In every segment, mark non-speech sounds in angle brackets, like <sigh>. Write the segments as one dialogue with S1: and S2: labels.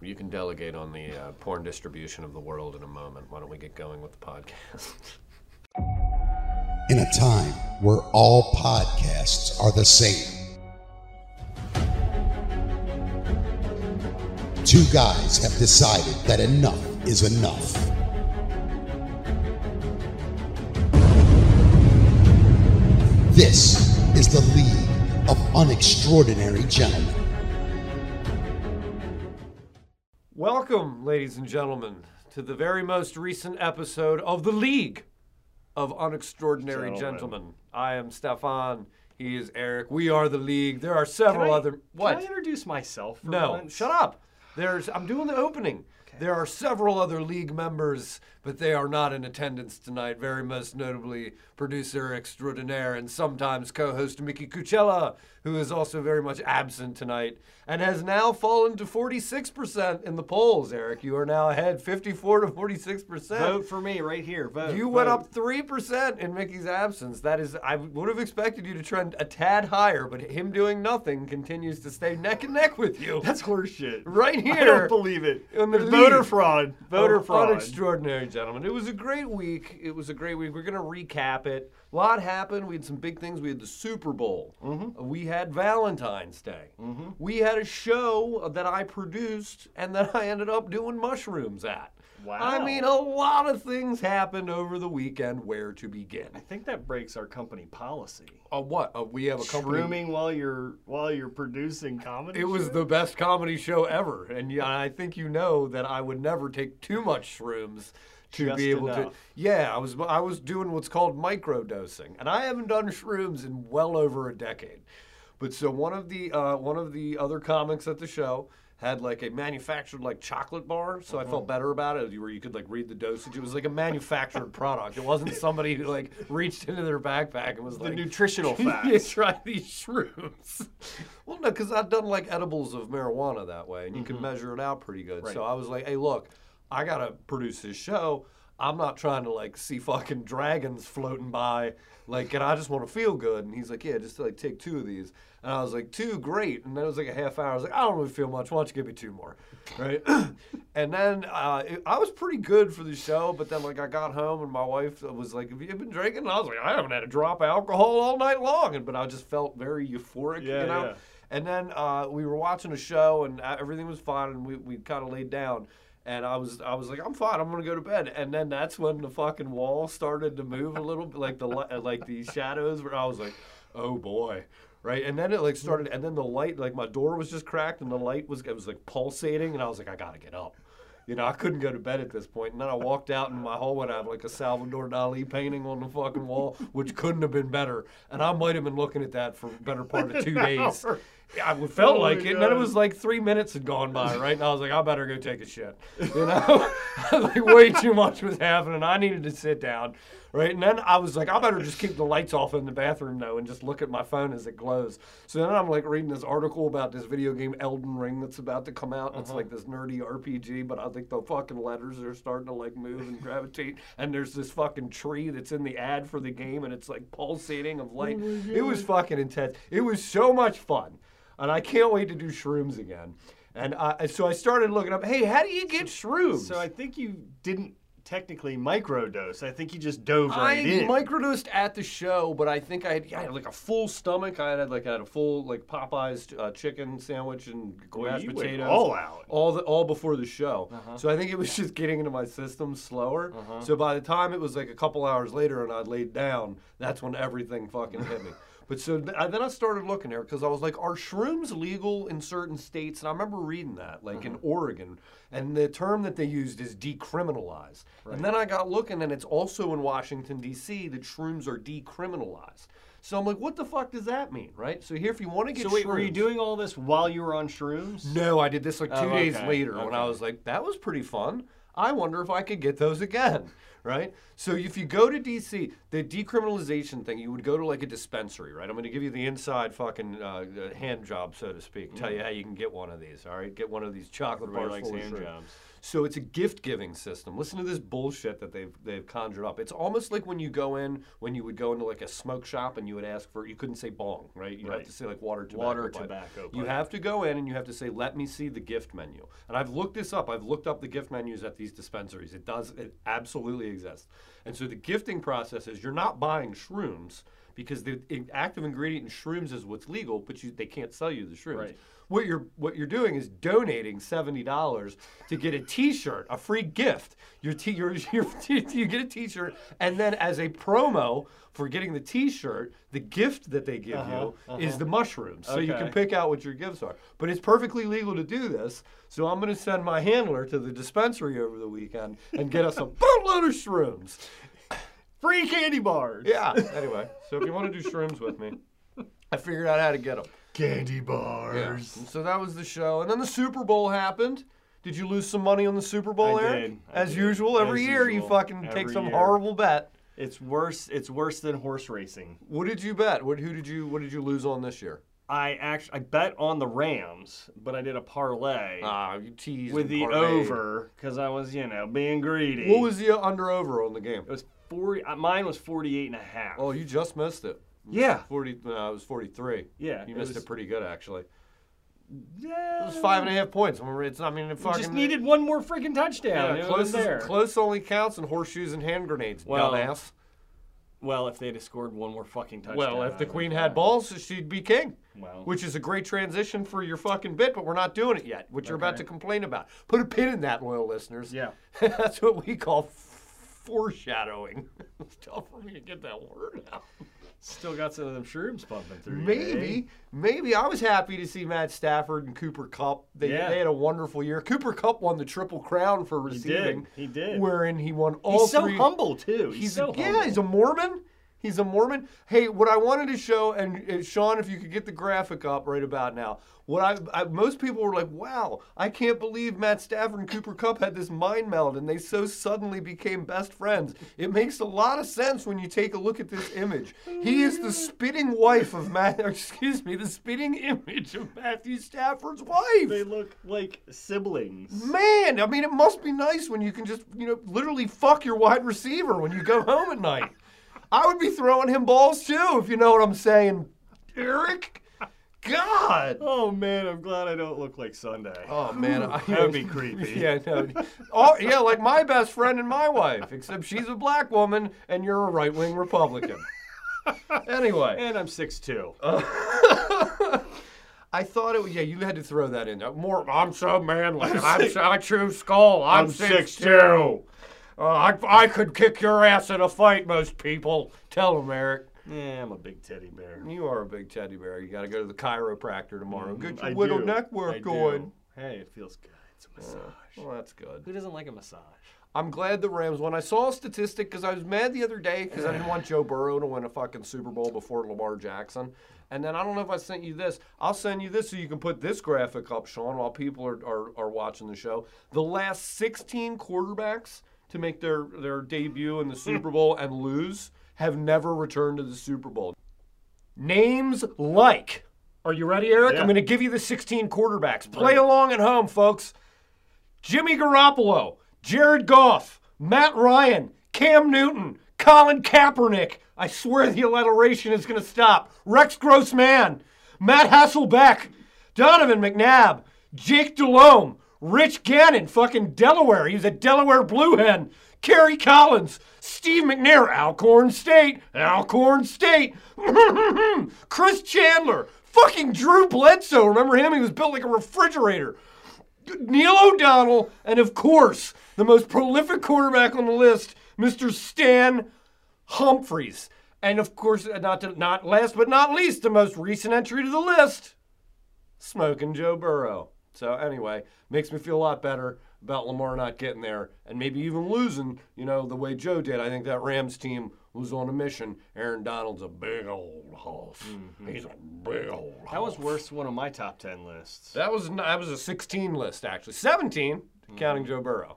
S1: you can delegate on the uh, porn distribution of the world in a moment. Why don't we get going with the podcast? <laughs>
S2: In a time where all podcasts are the same, two guys have decided that enough is enough. This is the League of Unextraordinary Gentlemen.
S1: Welcome, ladies and gentlemen, to the very most recent episode of the League of Unextraordinary
S3: Gentlemen.
S1: Gentlemen. I am Stefan. He is Eric. We are the League. There are several
S3: Can I-
S1: other. What?
S3: Can I introduce myself? For
S1: No,
S3: once?
S1: shut up. There's I'm doing the opening. There are several other league members, but they are not in attendance tonight. Very most notably, producer extraordinaire and sometimes co-host Mickey Cucella, who is also very much absent tonight and has now fallen to 46% in the polls. Eric, you are now ahead, 54 to 46%.
S3: Vote for me right here. Vote.
S1: You went up three percent in Mickey's absence. That is, I would have expected you to trend a tad higher, but him doing nothing continues to stay neck and neck with you.
S3: That's horseshit.
S1: right here.
S3: I don't believe it.
S1: the
S3: voter fraud. Voter
S1: of
S3: fraud.
S1: Extraordinary, gentlemen. It was a great week. It was a great week. We're gonna recap it. A lot happened. We had some big things. We had the Super Bowl.
S3: Mm-hmm.
S1: We had Valentine's Day. We had a show that I produced and that I ended up doing mushrooms at.
S3: Wow.
S1: I mean, a lot of things happened over the weekend. Where to begin?
S3: I think that breaks our company policy.
S1: Uh, what? Uh, we have a company.
S3: Shrooming while you're while you're producing comedy.
S1: It was the best comedy show ever, and yeah, I think you know that I would never take too much shrooms to
S3: Just
S1: be able to. Yeah, I was I was doing what's called microdosing, and I haven't done shrooms in well over a decade. But so one of the uh, one of the other comics at the show had like a manufactured like chocolate bar, so I
S3: Uh-huh.
S1: felt better about it. Where you could like read the dosage. It was like a manufactured product. It wasn't somebody who like reached into their backpack and was
S3: the
S1: like,
S3: nutritional facts. <laughs>
S1: try these shrooms. well, no, because I've done like edibles of marijuana that way, and you can measure it out pretty good. So
S3: Mm-hmm.
S1: I was like, hey, look, I gotta produce this show. I'm not trying to like see fucking dragons floating by, like, and I just want to feel good. And he's like, yeah, just like take two of these. And I was like, two, great. And then it was like a half hour. I was like, I don't really feel much. Why don't you give me two more, right? <coughs> and then uh, it, I was pretty good for the show, but then like I got home and my wife was like, "Have you been drinking?" And I was like, "I haven't had a drop of alcohol all night long," and but I just felt very euphoric,
S3: Yeah,
S1: you know.
S3: yeah.
S1: And then uh, we were watching a show, and uh, everything was fine, and we, we kind of laid down. And I was I was like, I'm fine. I'm gonna go to bed. And then that's when the fucking wall started to move a little, bit, like the uh, like the shadows. Where I was like, oh boy, right. And then it like started, and then the light, like my door was just cracked, and the light was it was like pulsating, and I was like, I gotta get up. You know, I couldn't go to bed at this point. And then I walked out in my hallway and I have like a Salvador Dali painting on the fucking wall, which couldn't have been better. And I might have been looking at that for better part of two <laughs> days. Yeah, it felt
S3: Oh
S1: like it. And then it was like three minutes had gone by, right? And I was like, I better go take a shit. <laughs> You know? <laughs> like way too much was happening. I needed to sit down. Right. And then I was like, I better just keep the lights off in the bathroom though and just look at my phone as it glows. So then I'm like reading this article about this video game Elden Ring that's about to come out. And It's like this nerdy RPG, but I think the fucking letters are starting to like move and gravitate. And there's this fucking tree that's in the ad for the game and it's like pulsating of light. it was fucking intense. It was so much fun and I can't wait to do shrooms again. And I, so I started looking up. Hey, how do you get shrooms?
S3: So I think you didn't technically microdose. I think you just dove
S1: I
S3: right in.
S1: I microdosed at the show, but I think I had, I had like a full stomach. I had like I had a full like Popeyes uh, chicken sandwich and mashed
S3: you went
S1: potatoes,
S3: all out.
S1: all the all before the show.
S3: Uh-huh.
S1: So I think it was <laughs> just getting into my system slower. So by the time it was like a couple hours later and I laid down, that's when everything fucking hit me. But so th- then I started looking there because I was like, are shrooms legal in certain states? And I remember reading that, like in mm-hmm. Oregon, and the term that they used is decriminalized. And then I got looking, and it's also in Washington D.C. that shrooms are decriminalized. So I'm like, what the fuck does that mean, right? So here, if you want to get
S3: So wait, were you doing all this while you were on shrooms?
S1: no, I did this like two
S3: Oh,
S1: days
S3: okay,
S1: later when I was like, that was pretty fun. I wonder if I could get those again. Right? So if you go to DC, the decriminalization thing, you would go to like a dispensary, right? I'm going to give you the inside fucking uh, hand job, so to speak. Tell you how you can get one of these. All right, get one of these chocolate
S3: Everybody
S1: bars
S3: likes hand jobs.
S1: So it's a gift giving system. Listen to this bullshit that they've they've conjured up. It's almost like when you go in when you would go into like a smoke shop and you would ask for you couldn't say bong, right? You would have to say like water tobacco.
S3: Water,
S1: pipe.
S3: tobacco
S1: You
S3: pipe.
S1: have to go in and you have to say, "Let me see the gift menu." And I've looked this up. I've looked up the gift menus at these dispensaries. It does it absolutely exists. And so the gifting process is you're not buying shrooms because the active ingredient in shrooms is what's legal, but you, they can't sell you the shrooms.
S3: Right.
S1: What you're what you're doing is donating seventy dollars to get a T-shirt, a free gift. Your t your, <laughs> your you get a T-shirt, and then as a promo for getting the T-shirt, the gift that they give uh-huh, you uh-huh. is the mushrooms. So you can pick out what your gifts are. But it's perfectly legal to do this. So I'm going to send my handler to the dispensary over the weekend and get us a <laughs> boatload of shrooms.
S3: Free candy bars.
S1: Yeah. Anyway, so if you want to do shrooms with me, I figured out how to get them.
S3: Candy bars.
S1: And so that was the show. And then the Super Bowl happened. Did you lose some money on the Super Bowl,
S3: I
S1: Eric?
S3: did. I
S1: As
S3: did.
S1: usual, every
S3: As
S1: year you
S3: usual.
S1: fucking take some
S3: year.
S1: horrible bet.
S3: It's worse. It's worse than horse racing.
S1: What did you bet? What who did you what did you lose on this year?
S3: I actually I bet on the Rams, but I did a parlay
S1: Ah, you teased
S3: with the
S1: parlayed.
S3: over because I was, you know, being greedy.
S1: What was the under over on the game?
S3: it? Was forty. uh, Mine was 48 and a half.
S1: Oh, you just missed it.
S3: Yeah,
S1: Forty. No, it was forty-three.
S3: yeah.
S1: You missed it,
S3: was,
S1: pretty good actually.
S3: Yeah.
S1: It was five and a half points. I mean, it's. I mean, it fucking
S3: Just needed one more freaking touchdown.
S1: Yeah, close, close only counts in horseshoes and hand grenades.
S3: Well,
S1: dumbass.
S3: Well, if they'd have scored one more fucking touchdown.
S1: Well, if the queen had balls, she'd be king.
S3: Well.
S1: Which is a great transition for your fucking bit, but we're not doing it yet, which you're about to complain about. Put a pin in that, loyal listeners.
S3: Yeah. <laughs>
S1: That's what we call foreshadowing. <laughs> it's tough for me to get that word out.
S3: Still got some of them shrooms pumping through. you, eh?
S1: Maybe, maybe I was happy to see Matt Stafford and Cooper Kupp. They,
S3: Yeah.
S1: they had a wonderful year. Cooper Kupp won the triple crown for
S3: He
S1: receiving.
S3: did. He did.
S1: Wherein he won all
S3: He's so humble too. He's,
S1: He's
S3: so
S1: a, yeah, he's a Mormon. He's a Mormon. Hey, what I wanted to show, and uh, Sean, if you could get the graphic up right about now, what I, I most people were like, "Wow, I can't believe Matt Stafford and Cooper Kupp had this mind meld, and they so suddenly became best friends." It makes a lot of sense when you take a look at this image. He is the spitting wife of Matt. <laughs> Excuse me, the spitting image of Matthew Stafford's wife.
S3: They look like siblings.
S1: Man, I mean, it must be nice when you can just, you know, literally fuck your wide receiver when you go home at night. I would be throwing him balls too, if you know what I'm saying, Eric. God.
S3: Oh man, I'm glad I don't look like Sunday.
S1: Oh man, I,
S3: That'd be <laughs> creepy.
S1: Yeah, no. Oh yeah, like my best friend and my wife, except she's a black woman and you're a right wing Republican. Anyway,
S3: And I'm six 6'2". <laughs>
S1: I thought it. was Yeah, you had to throw that in. there. More. I'm so manly. I'm so, I chew Skoal. I'm,
S3: I'm
S1: six
S3: 6'2".
S1: Uh, I I could kick your ass in a fight. Most people. Tell them, Eric.
S3: Yeah, I'm a big teddy bear.
S1: You are a big teddy bear. You got to go to the chiropractor tomorrow. Get your.
S3: I
S1: little
S3: do.
S1: neck work
S3: I
S1: going.
S3: do. Hey, it feels good. It's a massage.
S1: Well, that's good.
S3: Who doesn't like a massage?
S1: I'm glad the Rams won. I saw a statistic because I was mad the other day because I didn't want Joe Burrow to win a fucking Super Bowl before Lamar Jackson. And then I don't know if I sent you this. I'll send you this so you can put this graphic up, Sean, while people are, are, are watching the show. The last 16 quarterbacks to make their, their debut in the <laughs> Super Bowl and lose have never returned to the Super Bowl. Names like. Are you ready, Eric?
S3: Yeah.
S1: I'm going to give you the 16 quarterbacks. Play along at home, folks. Jimmy Garoppolo, Jared Goff, Matt Ryan, Cam Newton, Colin Kaepernick. I swear the alliteration is going to stop. Rex Grossman, Matt Hasselbeck, Donovan McNabb, Jake Delhomme, Rich Gannon, fucking Delaware. He was a Delaware Blue Hen. Kerry Collins, Steve McNair, Alcorn State, Alcorn State, <laughs> Chris Chandler, fucking Drew Bledsoe. Remember him? He was built like a refrigerator. Neil O'Donnell, and of course, the most prolific quarterback on the list, Mr. Stan Humphries. And of course, uh, not to, not last but not least, the most recent entry to the list, Smoking Joe Burrow. So anyway, makes me feel a lot better about Lamar not getting there and maybe even losing, you know, the way Joe did. I think that Rams team was on a mission. Aaron Donald's a big old hoss. Mm-hmm. He's a big old
S3: That was worse one of my top 10 lists.
S1: that was that was a 16 list actually. 17. Counting Joe Burrow.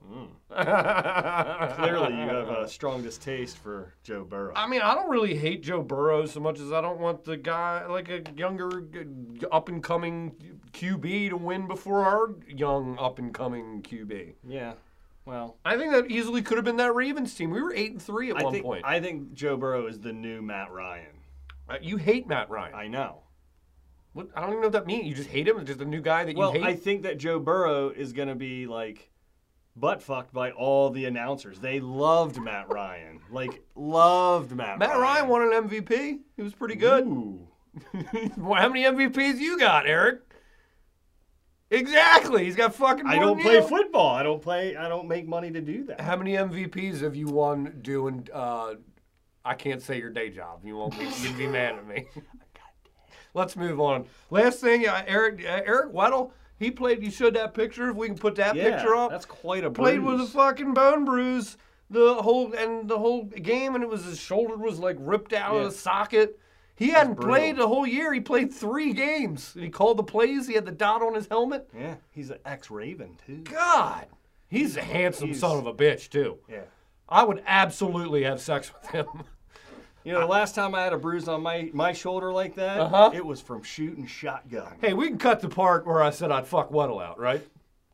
S1: <laughs>
S3: Clearly, you have a strong distaste for Joe Burrow.
S1: I mean, I don't really hate Joe Burrow so much as I don't want the guy, like a younger, up and coming QB, to win before our young, up and coming QB.
S3: yeah. Well,
S1: I think that easily could have been that Ravens team. We were eight and three at
S3: I
S1: one
S3: think
S1: point.
S3: I think Joe Burrow is the new Matt Ryan.
S1: Uh, you hate Matt Ryan.
S3: I know.
S1: What, I don't even know what that means. You just hate him? It's just a new guy that you
S3: Well,
S1: hate?
S3: I think that Joe Burrow is going to be like butt fucked by all the announcers. They loved Matt Ryan. Like loved Matt.
S1: Matt Ryan won an MVP. He was pretty good.
S3: Ooh. <laughs>
S1: Well, How many MVPs you got, Eric? Exactly. He's got fucking.
S3: I don't play
S1: you.
S3: football. I don't play. I don't make money to do that.
S1: How many MVPs have you won doing? Uh, I can't say your day job. You won't be. You'd be mad at me. <laughs> Let's move on. Last thing, uh, Eric. Uh, Eric Weddle. He played. You showed that picture. If we can put that
S3: Yeah,
S1: picture up.
S3: that's quite a
S1: played with a fucking bone bruise the whole and the whole game, and it was his shoulder was like ripped out
S3: Yeah.
S1: of the socket. He hadn't
S3: brutal.
S1: played the whole year. He played three games. He called the plays. He had the dot on his helmet.
S3: Yeah, he's an ex-Raven too.
S1: God, he's a handsome
S3: He's-
S1: son of a bitch too.
S3: Yeah.
S1: I would absolutely have sex with him. <laughs>
S3: You know, the last time I had a bruise on my, my shoulder like that,
S1: Uh-huh.
S3: it was from shooting shotgun.
S1: hey, we can cut the part where I said I'd fuck Weddle out, right?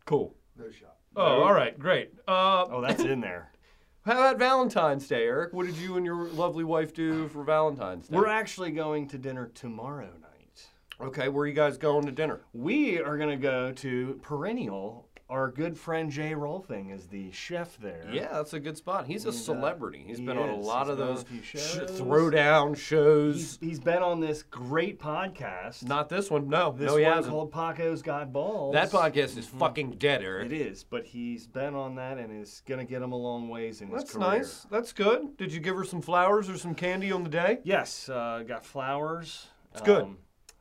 S1: Cool.
S2: No shot.
S1: Oh, all right, great. Uh,
S3: Oh, that's in there. <laughs>
S1: how about Valentine's Day, Eric? What did you and your lovely wife do for Valentine's Day?
S3: We're actually going to dinner tomorrow night.
S1: okay, where are you guys going to dinner?
S3: We are going to go to Perennial. Our good friend Jay Rolfing is the chef there.
S1: Yeah, that's a good spot. He's a celebrity. He's
S3: he
S1: been on a
S3: is.
S1: lot
S3: He's
S1: of those sh- throwdown shows.
S3: He's, he's been on this great podcast.
S1: Not this one. No,
S3: this
S1: no, he
S3: one
S1: hasn't.
S3: called Paco's Got Balls.
S1: that podcast is fucking dead, Eric.
S3: It is, but he's been on that and is going to get him a long ways in his career.
S1: That's nice. That's good. Did you give her some flowers or some candy on the day?
S3: Yes, uh, got flowers. It's
S1: good.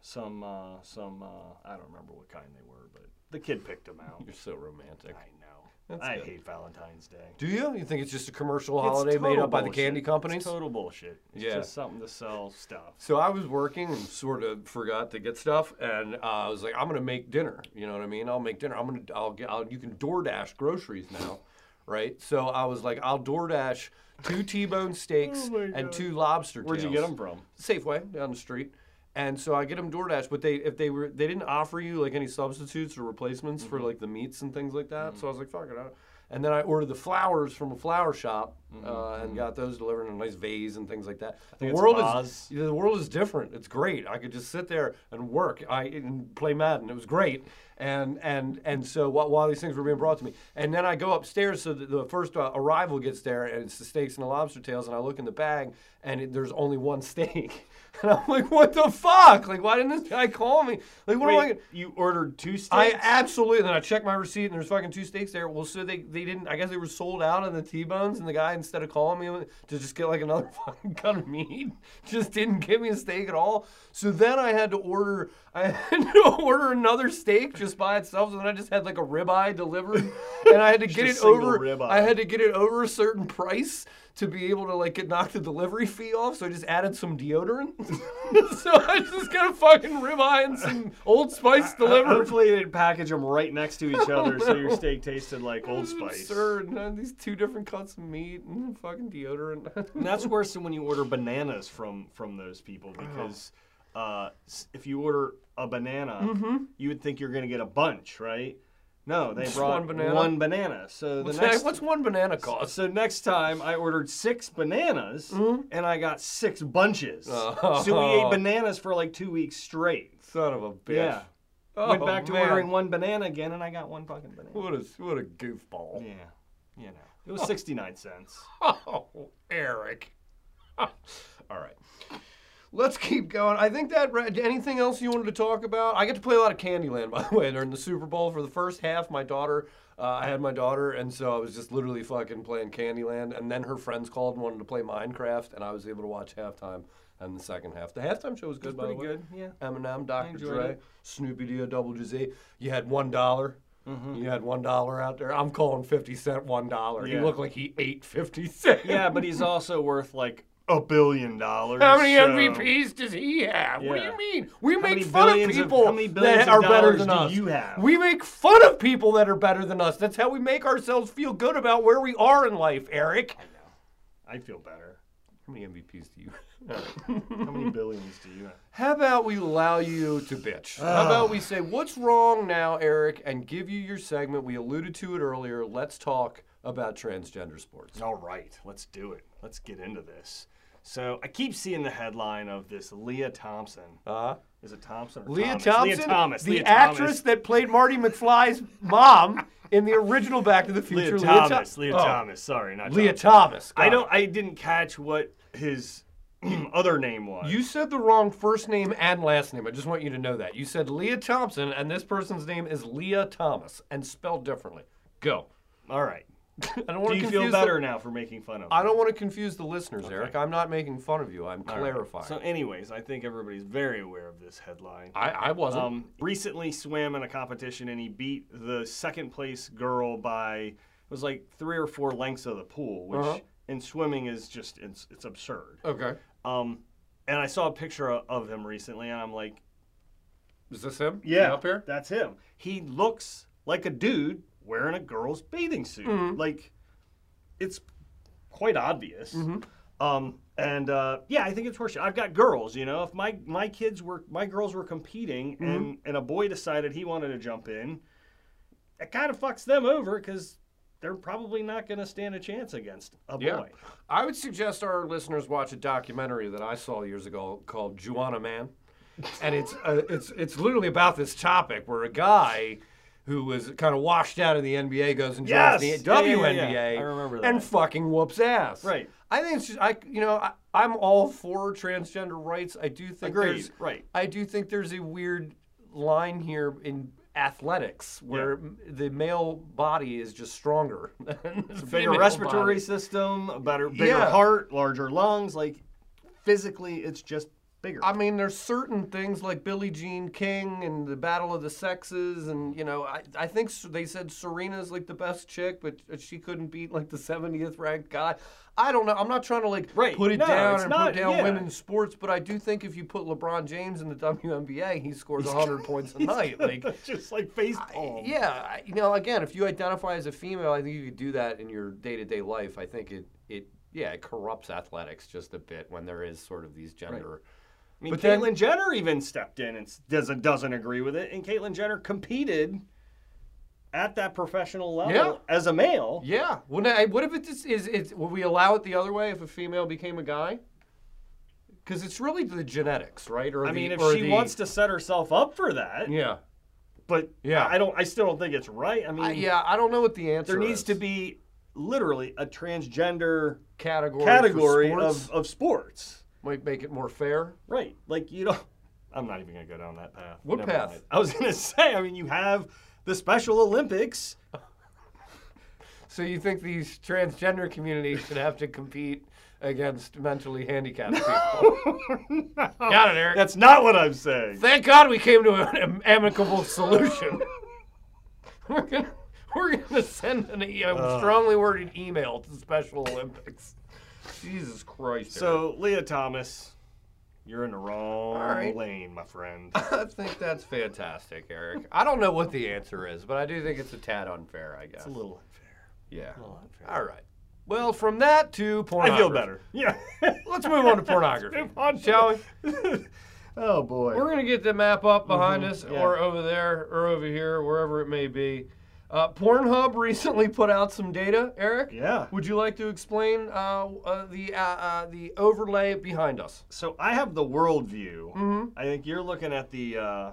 S3: some, uh, some. Uh, I don't remember what kind they were, the kid picked them out.
S1: You're so romantic.
S3: I know.
S1: That's
S3: I
S1: good.
S3: hate Valentine's Day.
S1: Do you? You think it's just a commercial
S3: It's
S1: holiday made
S3: total
S1: up by the
S3: bullshit.
S1: candy companies?
S3: It's total bullshit. It's
S1: Yeah.
S3: just something to sell stuff.
S1: So I was working and sort of forgot to get stuff, and uh, I was like, I'm gonna make dinner. You know what I mean? I'll make dinner. I'm gonna, I'll get, I'll, you can DoorDash groceries now, right? So I was like, I'll DoorDash two T-bone steaks
S3: Oh my
S1: and
S3: God.
S1: two lobster
S3: Where'd you
S1: tails.
S3: get them from?
S1: Safeway down the street. And so I get them DoorDash, but they if they were they didn't offer you like any substitutes or replacements for
S3: Mm-hmm.
S1: like the meats and things like that. So I was like, fuck it. I- And then I ordered the flowers from a flower shop uh, and got those delivered in a nice vase and things like that.
S3: Mm-hmm.
S1: the world is the world is different. It's great. I could just sit there and work. I and play Madden. It was great. And and and so while, while these things were being brought to me, and then I go upstairs. So the, the first uh, arrival gets there, and it's the steaks and the lobster tails. And I look in the bag, and it, there's only one <laughs> steak. <laughs> And I'm like, what the fuck? Like, why didn't this guy call me? Like, what am I?
S3: Wait, you ordered two steaks?
S1: I absolutely. And Then I checked my receipt, and there's fucking two steaks there. Well, so they, they didn't. I guess they were sold out on the T-bones, and the guy instead of calling me to just get like another <laughs> fucking cut of meat, just didn't give me a steak at all. So then I had to order. I had to <laughs> order another steak just by itself. and then I just had like a ribeye delivered, and I had to <laughs> get it over.
S3: ribeye.
S1: I had to get it over a certain price to be able to like get knock the delivery fee off. So I just added some deodorant. <laughs> so I just got a fucking ribeye and some Old Spice uh, uh, delivered.
S3: Hopefully, they didn't package them right next to each other so your steak tasted like Old Spice.
S1: absurd. These two different cuts of meat and fucking deodorant.
S3: And that's worse than when you order bananas from from those people oh. because uh, if you order a banana, you would think you're going to get a bunch, right? No, they
S1: Just
S3: brought
S1: one banana?
S3: one banana. So
S1: what's,
S3: the next
S1: what's one banana cost?
S3: so next time I ordered six bananas and I got six bunches.
S1: Oh.
S3: So we ate bananas for like two weeks straight.
S1: Son of a bitch.
S3: Yeah.
S1: Oh,
S3: Went back to
S1: man.
S3: ordering one banana again and I got one fucking banana.
S1: What a what a goofball.
S3: Yeah. You know. It was 69 cents.
S1: Oh, Eric. <laughs> All right. Let's keep going. I think that anything else you wanted to talk about? I get to play a lot of Candyland, <laughs> by the way, during the Super Bowl for the first half. My daughter, uh, I had my daughter, and so I was just literally fucking playing Candyland. And then her friends called and wanted to play Minecraft, and I was able to watch halftime and the second half. The halftime show was good, by the way.
S3: good. Yeah.
S1: Eminem, Dr. Dre,
S3: it.
S1: Snoopy D, Double G. You had one dollar.
S3: Mm-hmm.
S1: You had one dollar out there. I'm calling fifty cent one dollar. He
S3: Yeah.
S1: looked like he ate fifty cent.
S3: Yeah, but he's <laughs> also worth like a billion dollars.
S1: How many
S3: so-
S1: MVPs does he have? What do you mean? We make fun of
S3: of-
S1: people
S3: how billions
S1: that
S3: of
S1: are better than us.
S3: you have?
S1: We make fun of people that are better than us. That's how we make ourselves feel good about where we are in life, Eric.
S3: I know. I feel better.
S1: How many MVPs do you have? <laughs>
S3: How many billions do you have?
S1: How about we allow you to bitch? <sighs> How about we say, what's wrong now, Eric, and give you your segment? We alluded to it earlier. Let's talk about transgender sports.
S3: All right, let's do it. Let's get into this. So I keep seeing the headline of this Leah Thompson.
S1: Uh,
S3: Is it Thompson or
S1: Lia
S3: Thomas?
S1: Thompson,
S3: Lia Thomas.
S1: the
S3: Leah
S1: actress
S3: Thomas.
S1: that played Marty McFly's mom in the original Back to the Future.
S3: Leah
S1: Future.
S3: Thomas.
S1: Tho-
S3: Leah
S1: oh,
S3: Thomas. Sorry, not
S1: Leah
S3: Thompson.
S1: Thomas.
S3: I don't. I didn't catch what his <clears throat> other name was.
S1: You said the wrong first name and last name. I just want you to know that. You said Leah Thompson, and this person's name is Lia Thomas, and spelled differently. Go.
S3: All right. <laughs>
S1: I don't
S3: Do
S1: want to
S3: you
S1: confuse
S3: feel
S1: the-
S3: better now for making fun of?
S1: I don't want to confuse the listeners, Eric. I'm not making fun of you. I'm
S3: All right.
S1: clarifying.
S3: So, anyways, I think everybody's very aware of this headline.
S1: I, I wasn't.
S3: Um, recently swam in a competition and he beat the second place girl by it was like three or four lengths of the pool, which
S1: Uh-huh.
S3: in swimming is just it's it's absurd.
S1: okay.
S3: Um, and I saw a picture o- of him recently, and I'm like,
S1: Is this him?
S3: yeah,
S1: Up here?
S3: that's him. He looks like a dude wearing a girl's bathing suit.
S1: Mm-hmm.
S3: Like, it's quite obvious. Um, and uh, yeah, I think it's horseshit. I've got girls, you know. If my my kids were my girls were competing,
S1: Mm-hmm.
S3: and and a boy decided he wanted to jump in, it kind of fucks them over because they're probably not going to stand a chance against a
S1: Yeah.
S3: boy.
S1: I would suggest our listeners watch a documentary that I saw years ago called Juwanna Mann, and it's uh, it's it's literally about this topic where a guy who was kind of washed out of the NBA goes and joins
S3: Yes!
S1: the
S3: Yeah, yeah, yeah,
S1: WNBA
S3: yeah. I remember
S1: and fucking whoops ass.
S3: Right.
S1: I think it's just I you know I, I'm all for transgender rights. I do think
S3: Agreed.
S1: there's
S3: Right.
S1: I do think there's a weird line here in athletics where the male body is just stronger <laughs>
S3: bigger respiratory
S1: body.
S3: system, a better bigger heart, larger lungs. Like physically, it's just bigger.
S1: I mean, there's certain things like Billie Jean King and the Battle of the Sexes, and you know, I, I think they said Serena's like the best chick, but she couldn't beat like the 70th ranked guy. I don't know. I'm not trying to like
S3: Right.
S1: put it
S3: No,
S1: down and
S3: not-
S1: put down
S3: yeah.
S1: women's sports, but I do think if you put LeBron James in the WNBA, he scores 100 points a night. Like, <laughs>
S3: just like face palm.
S1: yeah, I- you know, again, if you identify as a female, I think you could do that in your day to day life. I think it, it, yeah, it corrupts athletics just a bit when there is sort of these gender.
S3: I mean,
S1: But then-
S3: Caitlyn Jenner even stepped in and doesn't doesn't agree with it, and Caitlyn Jenner competed at that professional level
S1: Yeah.
S3: as a male.
S1: Yeah. Well, what if it just is? It's will we allow it the other way if a female became a guy? Because it's really the genetics, right? Or
S3: I
S1: the-
S3: mean, if she
S1: the-
S3: wants to set herself up for that,
S1: Yeah.
S3: but
S1: Yeah.
S3: I don't. I still don't think it's right. I mean,
S1: I, yeah. I don't know what the answer.
S3: there needs
S1: is.
S3: to be literally a transgender
S1: category.
S3: category of, of sports.
S1: Might make it more fair.
S3: Right. Like you don't I'm not even gonna go down that path.
S1: What
S3: Never
S1: path?
S3: mind. I was gonna <laughs> say, I mean you have the Special Olympics.
S1: So you think these transgender communities should have to compete against mentally handicapped people? <laughs> Got it, Eric.
S3: That's not what I'm saying.
S1: Thank God we came to an amicable solution. <laughs> we're gonna we're gonna send an, a uh. strongly worded email to the Special Olympics. Jesus Christ!
S3: So Lia Thomas, you're in the wrong
S1: right.
S3: lane, my friend. <laughs>
S1: I think that's fantastic, Eric. I don't know what the answer is, but I do think it's a tad unfair. I guess.
S3: It's a little unfair.
S1: yeah.
S3: A little unfair.
S1: All right. Well, from that to pornography.
S3: I feel better. Yeah. <laughs>
S1: Let's move on to <laughs> pornography,
S3: move on
S1: shall we?
S3: oh boy.
S1: We're gonna get the map up behind us,
S3: Mm-hmm. yeah.
S1: or over there, or over here, wherever it may be. Uh, Pornhub recently put out some data. Eric,
S3: Yeah.
S1: would you like to explain uh, uh, the uh, uh, the overlay behind us?
S3: So I have the world view.
S1: Mm-hmm.
S3: I think you're looking at the uh,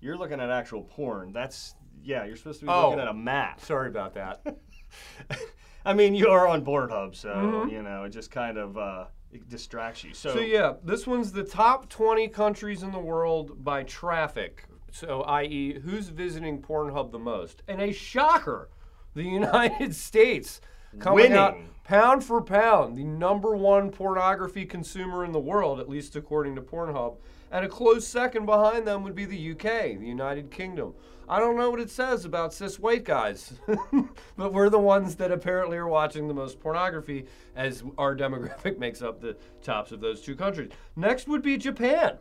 S3: you're looking at actual porn. That's yeah, you're supposed to be
S1: Oh.
S3: looking at a map.
S1: Sorry about that. <laughs>
S3: I mean, you are on Pornhub, so you know it just kind of uh, it distracts you. So,
S1: Mm-hmm. so yeah, this one's the top 20 countries in the world by traffic. So, i.e., who's visiting Pornhub the most? And a shocker, the <laughs> United States coming out pound for pound, the number one pornography consumer in the world, at least according to Pornhub. And a close second behind them would be the UK, the United Kingdom. I don't know what it says about cis white guys, <laughs> but we're the ones that apparently are watching the most pornography as our demographic <laughs> makes up the tops of those two countries. Next would be Japan.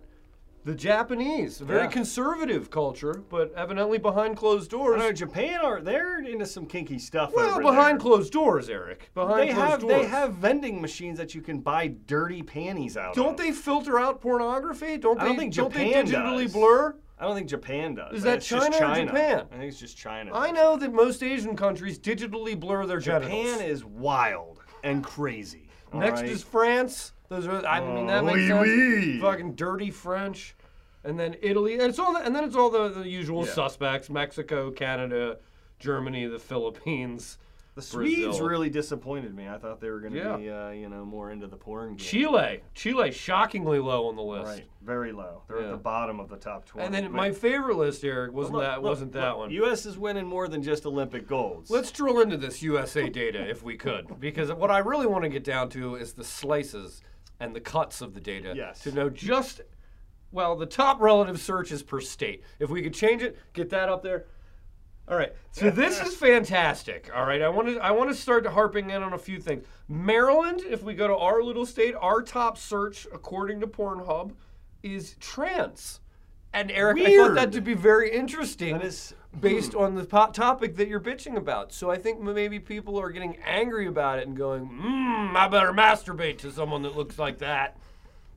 S1: The Japanese, a very
S3: Yeah.
S1: conservative culture, but evidently behind closed doors.
S3: know Japan are they're into some kinky stuff.
S1: Well, behind
S3: there.
S1: closed doors, Eric. Behind
S3: They
S1: closed
S3: have
S1: doors.
S3: they have vending machines that you can buy dirty panties out of.
S1: Don't
S3: of.
S1: they filter out pornography? Don't
S3: I
S1: they?
S3: don't think
S1: don't they
S3: Japan
S1: digitally
S3: does.
S1: blur?
S3: I don't think Japan does.
S1: Is that
S3: just
S1: China or Japan?
S3: I think it's just China.
S1: I know that most Asian countries digitally blur their genitals.
S3: Japan is wild and crazy.
S1: Next
S3: right?
S1: is France. Those are. I mean, that
S3: Oh,
S1: makes
S3: oui,
S1: sense.
S3: oui.
S1: Fucking dirty French, and then Italy, and it's all. The, and then it's all the, the usual
S3: Yeah.
S1: suspects: Mexico, Canada, Germany, the Philippines,
S3: the Swedes
S1: Brazil.
S3: really disappointed me. I thought they were going to
S1: Yeah.
S3: be, uh, you know, more into the porn game.
S1: Chile. Chile, shockingly low on the list.
S3: Right, very low. They're
S1: Yeah.
S3: at the bottom of the top twenty.
S1: And then my favorite list, Eric, wasn't
S3: look,
S1: that
S3: look,
S1: wasn't that
S3: look,
S1: one.
S3: U.S. is winning more than just Olympic golds.
S1: Let's drill into this USA data if we could, because what I really want to get down to is the slices and the cuts of the data
S3: Yes.
S1: to know just, well, the top relative searches per state. If we could change it, get that up there. All right, so this is <laughs> fantastic. All right, I want to I want to start harping in on a few things. Maryland, if we go to our little state, our top search according to Pornhub is trans. And Eric, I thought that to be very interesting
S3: That is-
S1: based hmm. on the po- topic that you're bitching about. So I think maybe people are getting angry about it and going, "Mmm, I better masturbate to someone that looks like that,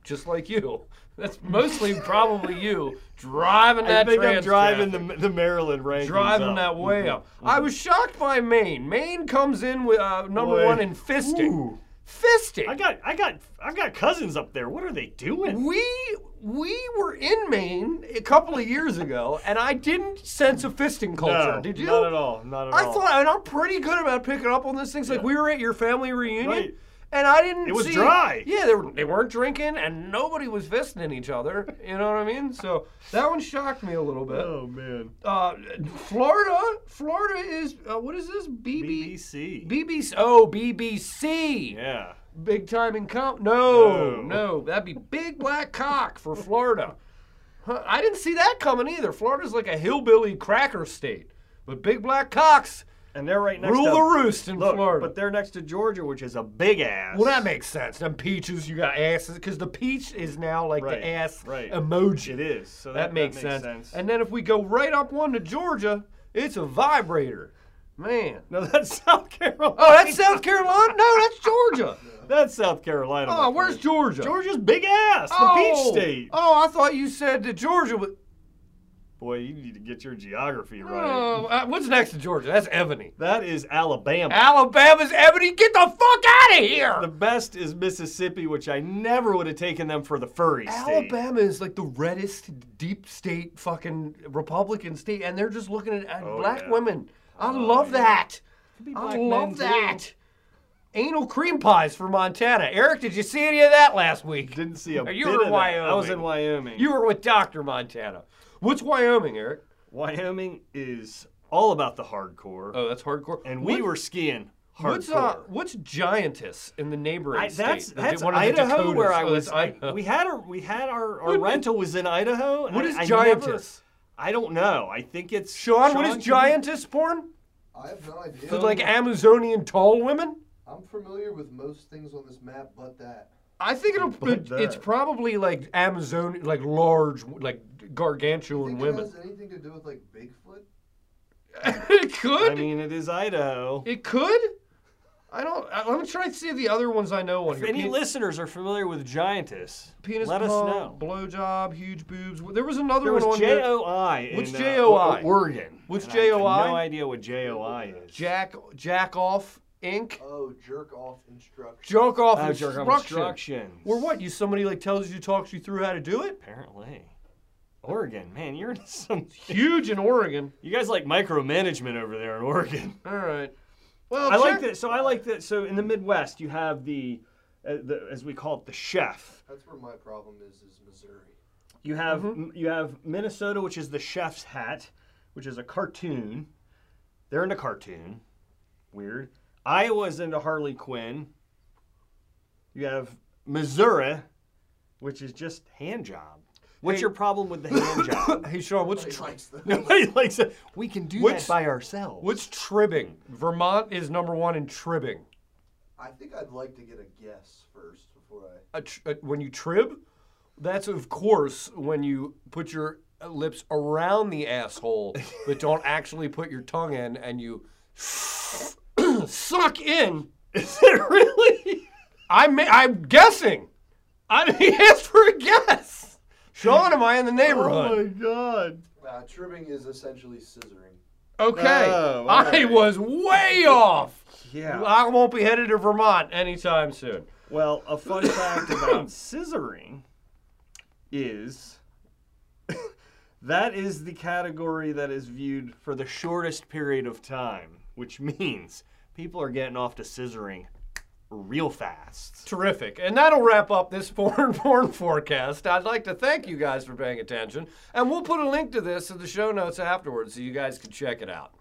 S1: just like you." <laughs> That's mostly probably you driving that.
S3: I think I'm driving the, the Maryland rankings
S1: driving
S3: up.
S1: that way mm-hmm. up. I was shocked by Maine. Maine comes in with uh, number
S3: Boy.
S1: one in fisting.
S3: Ooh.
S1: Fisting.
S3: I got, I got, I've got cousins up there. What are they doing?
S1: we we were in Maine a couple of years ago, and I didn't sense a fisting culture.
S3: No,
S1: Did you?
S3: Not at all. Not at
S1: I
S3: all.
S1: I thought, and I'm pretty good about picking up on these things. Like we were at your family reunion,
S3: Right.
S1: And I didn't.
S3: It was
S1: see-
S3: dry.
S1: Yeah, they, were, they weren't drinking, and nobody was fisting each other. You know what I mean? So that one shocked me a little bit.
S3: Oh man.
S1: Uh, Florida, Florida is uh, what is this? BB,
S3: BBC.
S1: BBC. Oh, BBC.
S3: yeah.
S1: Big time in comp. No,
S3: No.
S1: no, that'd be big black cock for Florida. Huh, I didn't see that coming either. Florida's like a hillbilly cracker state, but big black cocks
S3: And they're right next
S1: rule
S3: to
S1: the roost in
S3: Look,
S1: Florida.
S3: but they're next to Georgia, which is a big ass.
S1: well, that makes sense. Them peaches, you got asses, because the peach is now like
S3: Right,
S1: the ass
S3: right.
S1: emoji.
S3: It is. So
S1: That,
S3: that,
S1: makes,
S3: that
S1: sense. And then if we go right up one to Georgia, it's a vibrator. Man.
S3: no, that's South Carolina.
S1: Oh, that's South Carolina? No, that's Georgia. <laughs>
S3: That's South Carolina.
S1: Oh, where's
S3: friend.
S1: Georgia?
S3: Georgia's big ass, the
S1: oh,
S3: peach state.
S1: Oh, I thought you said that Georgia was.
S3: Boy, you need to get your geography right.
S1: Oh, uh, what's next to Georgia? That's Ebony.
S3: That is Alabama.
S1: Alabama's Ebony. Get the fuck out of here.
S3: the best is Mississippi, which I never would have taken them for the furry state.
S1: Alabama is like the reddest deep state fucking Republican state, and they're just looking at, at
S3: Oh,
S1: black
S3: yeah.
S1: women. I love that. I love
S3: too.
S1: that. Anal cream pies for Montana. Eric, did you see any of that last week?
S3: Didn't see a
S1: Oh, you were in
S3: Wyoming. I was in Wyoming.
S1: You were with Dr. Montana. What's Wyoming, Eric?
S3: Wyoming is all about the hardcore,
S1: Oh, that's hardcore.
S3: and we
S1: What-
S3: were skiing hardcore.
S1: What's uh, what's giantess in the neighboring
S3: I,
S1: state?
S3: that's
S1: The-
S3: that's
S1: one of
S3: Idaho
S1: Dakotas.
S3: where I
S1: Oh,
S3: was. I- we had our we had our, our rental was in Idaho. and
S1: What
S3: I-
S1: is giantess?
S3: I don't know. I think it's
S1: Sean, what is
S3: can you-
S1: giantess porn?
S4: I have no idea.
S1: Is it like Amazonian tall women?
S4: I'm familiar with most things on this map, but that.
S1: I think it'll.
S3: But
S1: It, it's probably like Amazon, like large, like gargantuan
S4: you think
S1: women.
S4: it has anything to do with like Bigfoot? <laughs>
S1: it could.
S3: I mean, it is Idaho.
S1: it could. I don't. uh, let me try to see the other ones I know on
S3: If
S1: here.
S3: any
S1: Pe-
S3: listeners are familiar with giantess,
S1: penis
S3: let us
S1: pump,
S3: know.
S1: blowjob, huge boobs. There was another
S3: There was
S1: one on here.
S3: JOI.
S1: What's
S3: in, uh,
S1: JOI?
S3: O- Oregon.
S1: What's
S3: And I have
S1: JOI?
S3: No idea what JOI is.
S1: Jack Jack off Inc.
S4: Oh, jerk off instruction.
S1: Joke off
S3: Oh, jerk off instructions.
S1: Or what? You somebody like tells you, talks you through how to do it?
S3: Apparently. Oregon, man, you're into some.
S1: Huge in Oregon.
S3: You guys like micromanagement over there in Oregon.
S1: All right. Well,
S3: I like that. So I like that. So in the Midwest, you have the, uh, the as we call it, the chef.
S4: That's where my problem is. Is Missouri.
S3: You have
S1: Mm-hmm.
S3: m- you have Minnesota, which is the chef's hat, which is a cartoon. They're into cartoon. Weird. Iowa's into Harley Quinn. You have Missouri, which is just hand job. What's
S1: Hey-
S3: your problem with the hand job? <laughs>
S1: Hey Sean, what's
S4: Nobody
S1: tri-
S4: likes those.
S3: Nobody likes it. We can do
S1: Which-
S3: that by ourselves.
S1: what's tribbing? Vermont is number one in tribbing.
S4: I think I'd like to get a guess first before I.
S1: A tr- a- when you trib, that's of course when you put your lips around the asshole, but don't <laughs> actually put your tongue in, and you <clears throat> suck in.
S3: Is it really?
S1: I'm I'm guessing. I he <laughs> asked for a guess. Sean, am I in the neighborhood?
S3: Oh my god.
S4: Uh, tribbing is essentially scissoring.
S1: okay,
S3: Oh,
S1: I was way off.
S3: Yeah.
S1: I won't be headed to Vermont anytime soon.
S3: Well, a fun <coughs> fact about scissoring is <laughs> that is the category that is viewed for the shortest period of time, which means people are getting off to scissoring real fast.
S1: Terrific. And that'll wrap up this <laughs> foreign porn forecast. I'd like to thank you guys for paying attention. And we'll put a link to this in the show notes afterwards so you guys can check it out.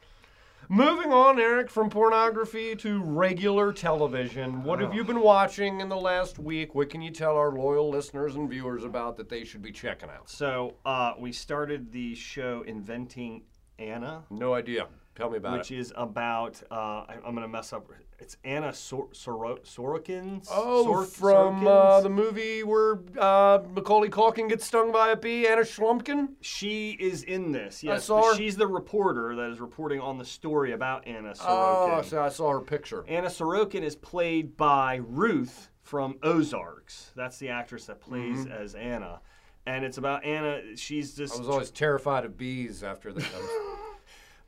S1: Moving on, Eric, from pornography to regular television. What have you been watching in the last week? What can you tell our loyal listeners and viewers about that they should be checking out?
S3: So uh, we started the show Inventing Anna,
S1: No idea. Tell me about
S3: which is about uh, I, I'm gonna mess up. It's Anna Sor- Soro- Sorokins.
S1: Oh,
S3: Sor-
S1: from uh, the movie where uh, Macaulay Culkin gets stung by a bee, Anna Schlumpkin?
S3: She is in this. Yes,
S1: I
S3: saw
S1: her.
S3: she's the reporter that is reporting on the story about Anna Sorokin.
S1: Oh,
S3: Sorokin.
S1: so I saw her picture.
S3: Anna Sorokin is played by Ruth from Ozarks. That's the actress that plays as Anna. And it's about Anna. She's just.
S1: Mm-hmm. I was always terrified of bees after that. <laughs>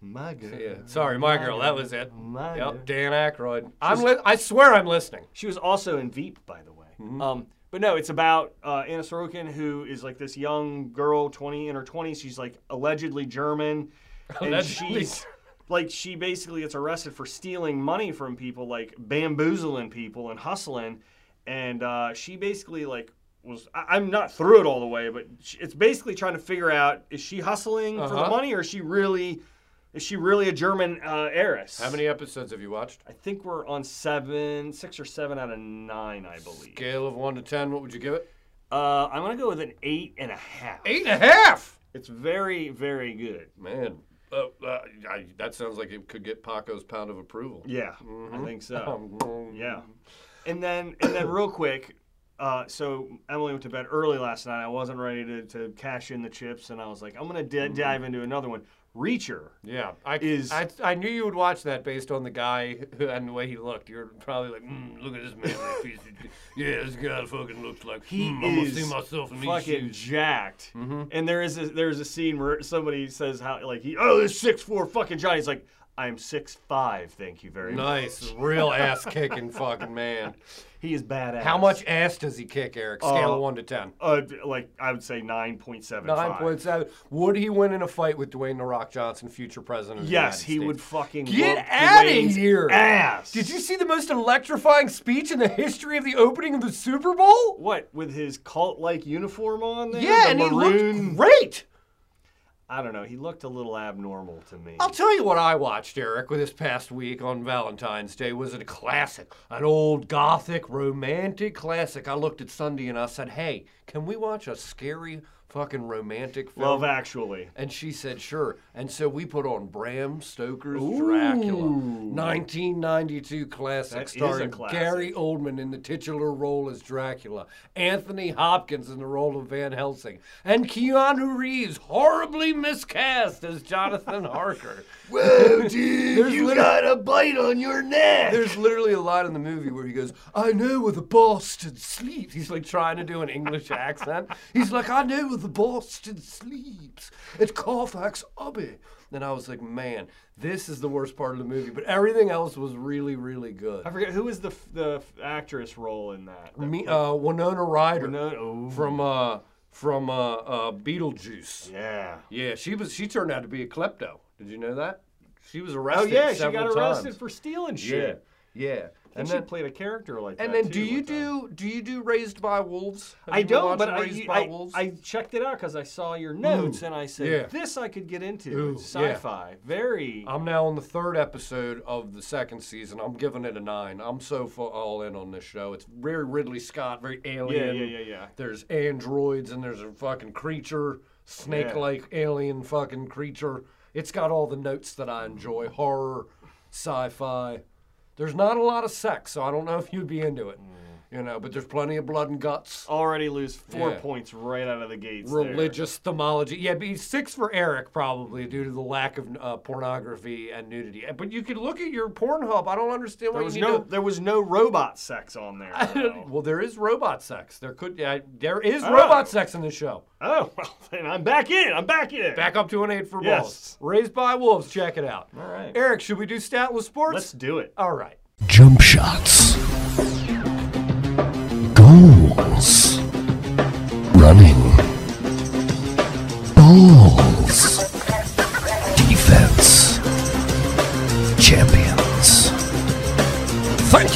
S3: my <laughs> girl.
S1: yeah, sorry, my girl. That was it.
S3: My girl.
S1: Yep, Dan Aykroyd. I'm. Li- I swear, I'm listening.
S3: She was also in Veep, by the way.
S1: Mm-hmm.
S3: Um, but no, it's about uh, Anna Sorokin, who is like this young girl, 20 in her 20s. She's like allegedly German. <laughs> And
S1: Allegedly.
S3: she's like, she basically gets arrested for stealing money from people, like bamboozling people and hustling. And uh, she basically, like, was I- I'm not through it all the way, but she, it's basically trying to figure out is she hustling for the
S1: Uh-huh.
S3: money or is she really is she really a German uh, heiress?
S1: How many episodes have you watched?
S3: I think we're on seven, six or seven out of nine, I believe.
S1: Scale of one to ten. What would you give it?
S3: Uh, I'm gonna go with an eight and a half.
S1: Eight and a half.
S3: It's very, very good.
S1: Man, uh, uh, I, that sounds like it could get Paco's pound of approval.
S3: Yeah, I think so.
S1: Um, <laughs>
S3: Yeah, and then and then real quick. Uh, so Emily went to bed early last night. I wasn't ready to, to cash in the chips, and I was like, I'm gonna d- dive into another one. Reacher.
S1: Yeah, I,
S3: Is-
S1: I I knew you would watch that based on the guy who- and the way he looked. You're probably like, mm, look at this man. that piece of- yeah, this guy fucking looks like
S3: He
S1: mm, I'm gonna
S3: is
S1: see myself in these
S3: fucking
S1: shoes.
S3: jacked. And there is a, there's a scene where somebody says how like he oh this six four fucking Johnny. He's like I'm six five. Thank you very much.
S1: Nice, real ass kicking <laughs> fucking man.
S3: He is badass.
S1: How much ass does he kick, Eric? Scale
S3: Uh,
S1: of one to ten.
S3: Uh, like I would say nine point seven.
S1: Nine point seven. Would he win in a fight with Dwayne the Rock Johnson, future president? Of the
S3: Yes, he
S1: States?
S3: would fucking
S1: Get outta
S3: Dwayne's
S1: here.
S3: Ass.
S1: Did you see the most electrifying speech in the history of the opening of the Super Bowl?
S3: what with his cult-like uniform on there?
S1: Yeah,
S3: The
S1: and he looked great.
S3: I don't know. He looked a little abnormal to me.
S1: I'll tell you what I watched, Eric, this past week on Valentine's Day was a classic, an old gothic romantic classic. I looked at Sunday and I said, "Hey, can we watch a scary fucking romantic film?"
S3: Love Actually.
S1: And she said, sure. And so we put on Bram Stoker's Dracula, 1992 classic,
S3: That
S1: starring
S3: classic.
S1: Gary Oldman in the titular role as Dracula, Anthony Hopkins in the role of Van Helsing, and Keanu Reeves, horribly miscast as Jonathan <laughs> Harker.
S3: Whoa, <laughs> dude!
S1: There's
S3: you
S1: literally-
S3: got a bite on your neck.
S1: There's literally a line in the movie where he goes, I know where the Boston sleeps. He's like trying to do an English accent. He's like, I know where the Boston sleeps. At Carfax Abbey. And I was like, man, this is the worst part of the movie. But everything else was really, really good.
S3: I forget who was the the actress role in that. that
S1: Me, uh, Winona Ryder
S3: Winona- oh.
S1: from uh, from uh, uh, Beetlejuice.
S3: yeah.
S1: Yeah, she was. She turned out to be a klepto. Did you know that? She was arrested.
S3: Oh
S1: arrested.
S3: yeah, she got arrested
S1: times.
S3: for stealing shit.
S1: yeah.
S3: Yeah, and
S1: then-
S3: played a character like
S1: And
S3: that.
S1: And then, do you
S3: them.
S1: Uh, do do you do Raised by Wolves? Have
S3: I don't, but I,
S1: Raised
S3: you-
S1: by
S3: I? I checked it out because I saw your notes mm. and I said,
S1: yeah.
S3: this I could get into.
S1: Ooh,
S3: sci-fi. Very.
S1: I'm now on the third episode of the second season. I'm giving it a nine. I'm so fu- all in on this show. It's very Ridley Scott, very
S3: yeah,
S1: alien.
S3: yeah, yeah, yeah.
S1: There's androids and there's a fucking creature, snake-like alien fucking creature. It's got all the notes that I enjoy: horror, sci-fi. There's not a lot of sex, so I don't know if you'd be into it. Mm. You know, but there's plenty of blood and guts.
S3: Already lose four
S1: Yeah.
S3: points right out of the gates. there.
S1: religious themology. Yeah, be six for Eric probably due to the lack of uh, pornography and nudity. But you could look at your Pornhub. I don't understand why
S3: There was
S1: you need
S3: no,
S1: to.
S3: there was no robot sex on there. <laughs>
S1: well, there is robot sex. There could, yeah, there is
S3: Oh.
S1: robot sex in the show.
S3: oh, <laughs> well, then I'm back in. I'm back in.
S1: Back up to an eight for
S3: Yes.
S1: balls. Raised by wolves. Check it out.
S3: All right.
S1: Eric, should we do statless sports?
S3: Let's do it.
S1: All right.
S2: Jump shots.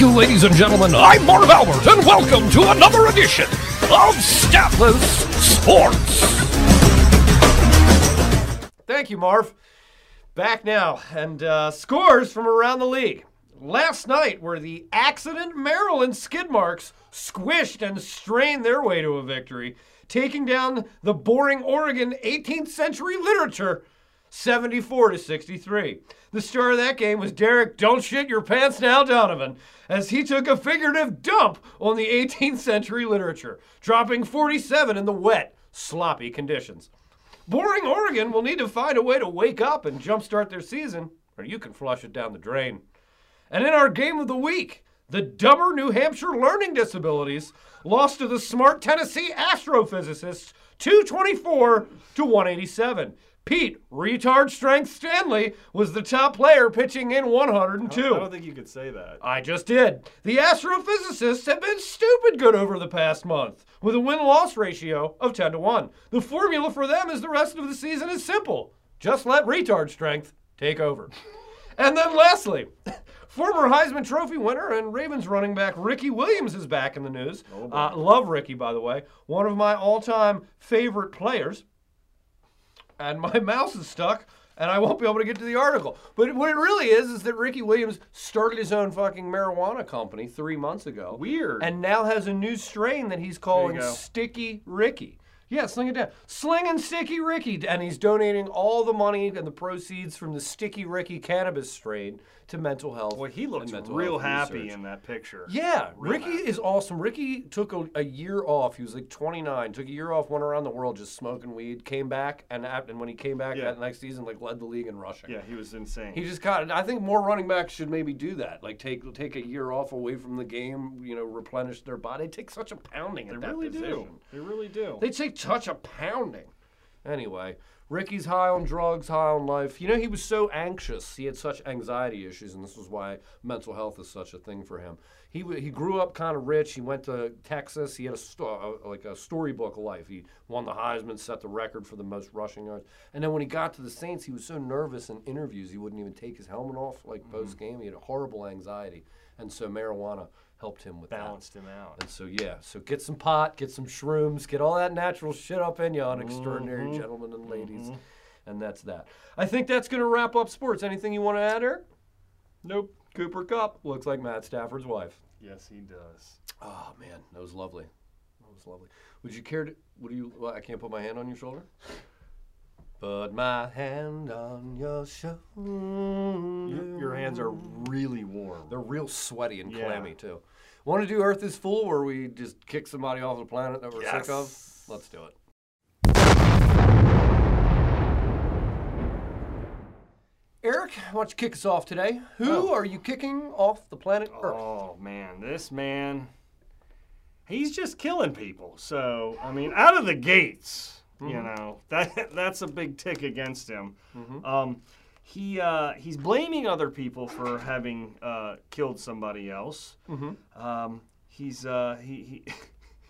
S5: You, ladies and gentlemen. I'm Marv Albert, and welcome to another edition of Statless Sports.
S1: Thank you, Marv. Back now, and uh, scores from around the league. Last night, were the accident Maryland skid marks squished and strained their way to a victory, taking down the boring Oregon 18th century literature 74 to 63. The star of that game was Derek Don't Shit Your Pants Now Donovan, as he took a figurative dump on the 18th century literature, dropping 47 in the wet, sloppy conditions. Boring Oregon will need to find a way to wake up and jumpstart their season, or you can flush it down the drain. And in our game of the week, the dumber New Hampshire learning disabilities lost to the smart Tennessee astrophysicists 224 to 187. Pete, retard strength Stanley, was the top player pitching in 102.
S3: I don't think you could say that.
S1: I just did. The astrophysicists have been stupid good over the past month, with a win loss ratio of 10 to 1. The formula for them is the rest of the season is simple just let retard strength take over. and then lastly, <laughs> former Heisman Trophy winner and Ravens running back Ricky Williams is back in the news. uh, love Ricky, by the way. One of my all time favorite players and my <laughs> mouse is stuck and I won't be able to get to the article. But what it really is is that Ricky Williams started his own fucking marijuana company three months ago.
S3: Weird.
S1: And now has a new strain that he's calling. Sticky Ricky. Yeah, sling it down. Slinging Sticky Ricky. And he's donating all the money and the proceeds from the Sticky Ricky cannabis strain to mental health.
S3: Well, he looks real happy
S1: research.
S3: in that picture.
S1: Yeah,
S3: Real
S1: Ricky
S3: happy.
S1: is awesome. Ricky took a, a year off. He was like 29. Took a year off, went around the world just smoking weed. Came back, and and when he came back
S3: Yeah.
S1: that next season, like led the league in rushing.
S3: Yeah, he was insane.
S1: He just got. I think more running backs should maybe do that. Like take take a year off away from the game. You know, replenish their body. They take such a pounding
S3: they
S1: at that
S3: really
S1: position.
S3: do. They really do.
S1: They take such a pounding. Anyway, Ricky's high on drugs, high on life. You know, he was so anxious. He had such anxiety issues, and this was why mental health is such a thing for him. He he grew up kind of rich. He went to Texas. He had a, a like a storybook life. He won the Heisman, set the record for the most rushing yards. And then when he got to the Saints, he was so nervous in interviews he wouldn't even take his helmet off like mm-hmm. post game. He had horrible anxiety, and so marijuana helped him with that.
S3: Balanced him out.
S1: And so yeah, so get some pot, get some shrooms, get all that natural shit up in you on extraordinary
S3: Mm-hmm.
S1: gentlemen and ladies. And that's that. I think that's gonna wrap up sports. Anything you want to add, Eric? Nope. Cooper Kupp looks like Matt Stafford's wife.
S3: Yes, he does.
S1: Oh man, that was lovely. That was lovely. Would you care to? Would you? Well, I can't put my hand on your shoulder. Put my hand on your shoulder.
S3: Your, your hands are really warm.
S1: They're real sweaty and
S3: Yeah.
S1: clammy too. Want to do Earth is Full, where we just kick somebody off the planet that we're sick of? Let's do it. Eric, why don't you kick us off today? Who are you kicking off the planet Earth?
S3: Oh man, this man, he's just killing people. So I mean, out of the gates, you
S1: Mm-hmm.
S3: know that <laughs> that's a big tick against him. Um, he uh, he's blaming other people for having uh, killed somebody else.
S1: Mm-hmm.
S3: Um, he's uh, he, he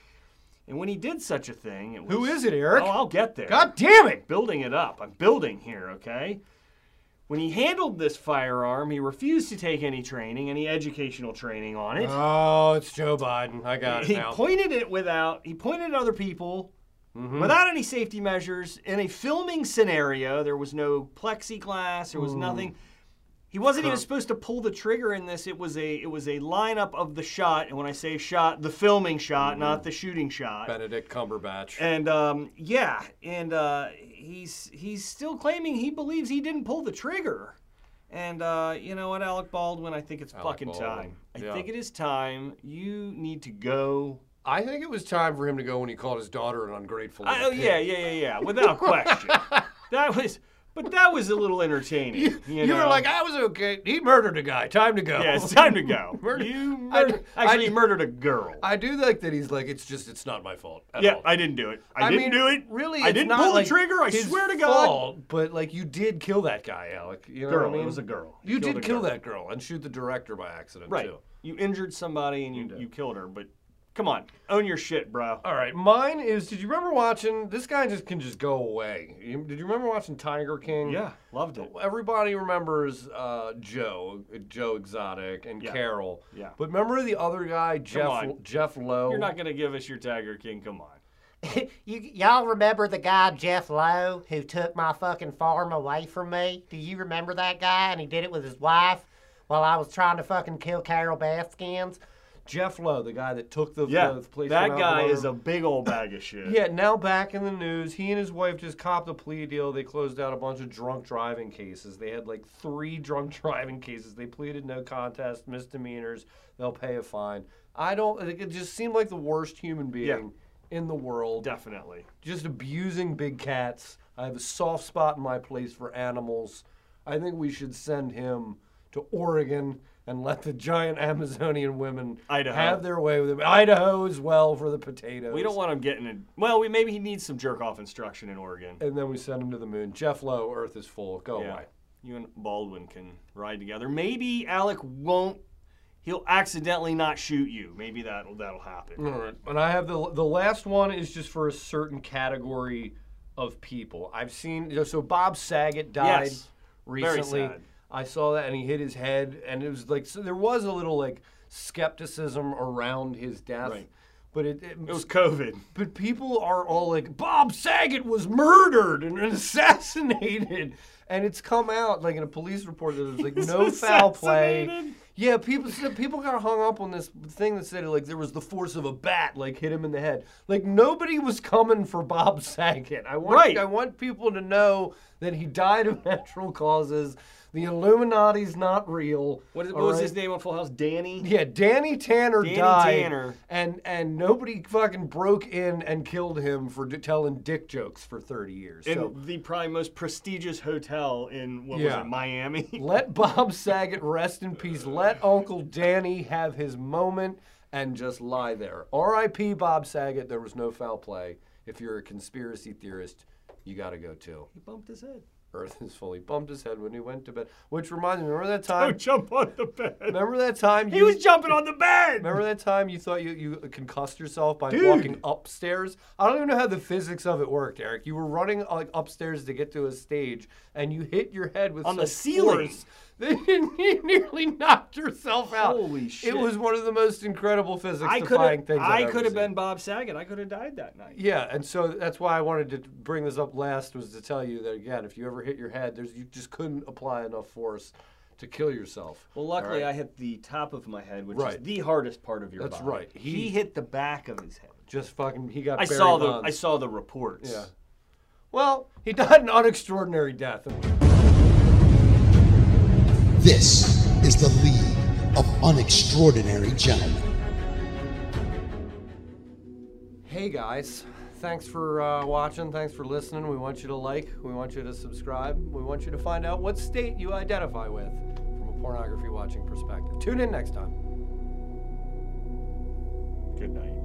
S3: <laughs> and when he did such a thing, it was,
S1: Who is it, Eric?
S3: Oh, I'll get there.
S1: God damn it!
S3: building it up. I'm building here, okay? when he handled this firearm, he refused to take any training, any educational training on it.
S1: Oh, it's Joe Biden. I got it
S3: he pointed it without he pointed at other people
S1: Mm-hmm.
S3: without any safety measures in a filming scenario there was no plexiglass there was nothing he wasn't even supposed to pull the trigger in this it was a it was a lineup of the shot and when i say shot the filming shot
S1: Mm-hmm.
S3: not the shooting shot
S1: Benedict Cumberbatch.
S3: and um, yeah and uh, he's he's still claiming he believes he didn't pull the trigger and uh, you know what, Alec Baldwin? I think it's
S1: Alec
S3: fucking
S1: Baldwin,
S3: time. I
S1: yeah.
S3: think it is time. You need to go
S1: I think it was time for him to go when he called his daughter an ungrateful.
S3: Oh yeah, yeah, yeah, yeah, without question. <laughs> that was, but that was a little entertaining. You,
S1: You,
S3: know?
S1: were like, I was okay. He murdered a guy. Time to go.
S3: yeah, it's time to go. <laughs>
S1: Murder-
S3: You
S1: I-
S3: murder,
S1: I-
S3: actually murdered a girl.
S1: I do like that he's like, it's just, it's not my fault. At
S3: yeah,
S1: all.
S3: I didn't do it. I,
S1: I
S3: didn't
S1: mean,
S3: do it.
S1: Really,
S3: I didn't pull
S1: like
S3: the trigger. I swear to God.
S1: fault, but like you did kill that guy, Alec. You know
S3: Girl,
S1: what I mean?
S3: it was a girl.
S1: You
S3: killed
S1: did kill
S3: girl.
S1: that girl and shoot the director by accident
S3: Right.
S1: too.
S3: You injured somebody and you, you killed her. But come on, own your shit, bro.
S1: All right, mine is. Did you remember watching? This guy just can just go away. Did you remember watching Tiger King?
S3: Yeah, loved it.
S1: Everybody remembers uh, Joe, Joe Exotic, and
S3: Yeah.
S1: Carol.
S3: Yeah.
S1: But remember the other guy, Jeff. Jeff Lowe.
S3: You're not gonna give us your Tiger King. Come on. <laughs>
S6: you, y'all remember the guy Jeff Lowe who took my fucking farm away from me? Do you remember that guy? And he did it with his wife while I was trying to fucking kill Carol Baskins.
S1: Jeff Lowe, the guy that took the,
S3: Yeah,
S1: the place.
S3: that guy is a big old bag of shit.
S1: Yeah, now back in the news, he and his wife just copped a plea deal. They closed out a bunch of drunk driving cases. They had like three <laughs> drunk driving cases. They pleaded no contest, misdemeanors. They'll pay a fine. I don't. It just seemed like the worst human being
S3: Yeah.
S1: in the world.
S3: definitely.
S1: Just abusing big cats. I have a soft spot in my place for animals. I think we should send him to Oregon and let the giant Amazonian women
S3: Idaho.
S1: have their way with him. Idaho as well for the potatoes.
S3: We don't want him getting it. Well, we maybe he needs some jerk off instruction in Oregon.
S1: and then we send him to the moon. Jeff Lowe, Earth is full. Go
S3: Yeah.
S1: away.
S3: You and Baldwin can ride together. Maybe Alec won't. He'll accidentally not shoot you. Maybe that'll that'll happen.
S1: All right. And I have the the last one is just for a certain category of people. I've seen so Bob Saget died
S3: Yes. Very
S1: recently.
S3: sad.
S1: I saw that and he hit his head and it was like so there was a little like skepticism around his death.
S3: Right.
S1: But it, it,
S3: It was COVID.
S1: but people are all like Bob Saget was murdered and <laughs> assassinated. And it's come out like in a police report that there's like <laughs> no foul play. Yeah, people people got hung up on this thing that said like there was the force of a bat like hit him in the head. Like nobody was coming for Bob Saget. I want
S3: Right.
S1: I want people to know that he died of <laughs> natural causes. The Illuminati's not real.
S3: What, is, what was
S1: right?
S3: his name on Full House? Danny.
S1: Yeah, Danny Tanner
S3: Danny
S1: died,
S3: Tanner.
S1: and and nobody fucking broke in and killed him for d- telling dick jokes for thirty years.
S3: In
S1: So
S3: the probably most prestigious hotel in what
S1: Yeah.
S3: was it, Miami? <laughs>
S1: let Bob Saget rest in peace. Let uh. Uncle Danny have his moment and just lie there. R.I.P. Bob Saget. There was no foul play. If you're a conspiracy theorist, you got to go too.
S3: he bumped his head.
S1: Earth is fully bumped his head when he went to bed. Which reminds me, remember that time?
S3: Don't jump on the bed.
S1: Remember that time?
S3: He
S1: you-
S3: was jumping on the bed.
S1: Remember that time you thought you, you concussed yourself by
S3: Dude.
S1: walking upstairs? I don't even know how the physics of it worked, Eric. You were running like upstairs to get to a stage, and you hit your head with
S3: On the ceiling.
S1: force <laughs> you nearly knocked yourself out.
S3: Holy shit.
S1: It was one of the most incredible physics
S3: I could
S1: defying
S3: have.
S1: things. I've
S3: I could have been Bob Saget. I could have died that night.
S1: Yeah, and so that's why I wanted to bring this up last was to tell you that again, if you ever hit your head, there's you just couldn't apply enough force to kill yourself.
S3: Well, luckily
S1: All right?
S3: I hit the top of my head, which
S1: Right.
S3: is the hardest part of your
S1: That's
S3: body.
S1: right.
S3: He,
S1: He-
S3: hit the back of his head.
S1: just fucking he got.
S3: I
S1: Barry
S3: saw the.
S1: Bonds.
S3: I saw the reports.
S1: Yeah. Well, he <laughs> died an unextraordinary death.
S2: This is the League of Unextraordinary Gentlemen.
S1: Hey guys, thanks for uh, watching. Thanks for listening. We want you to like. We want you to subscribe. We want you to find out what state you identify with from a pornography watching perspective. Tune in next time.
S3: Good night.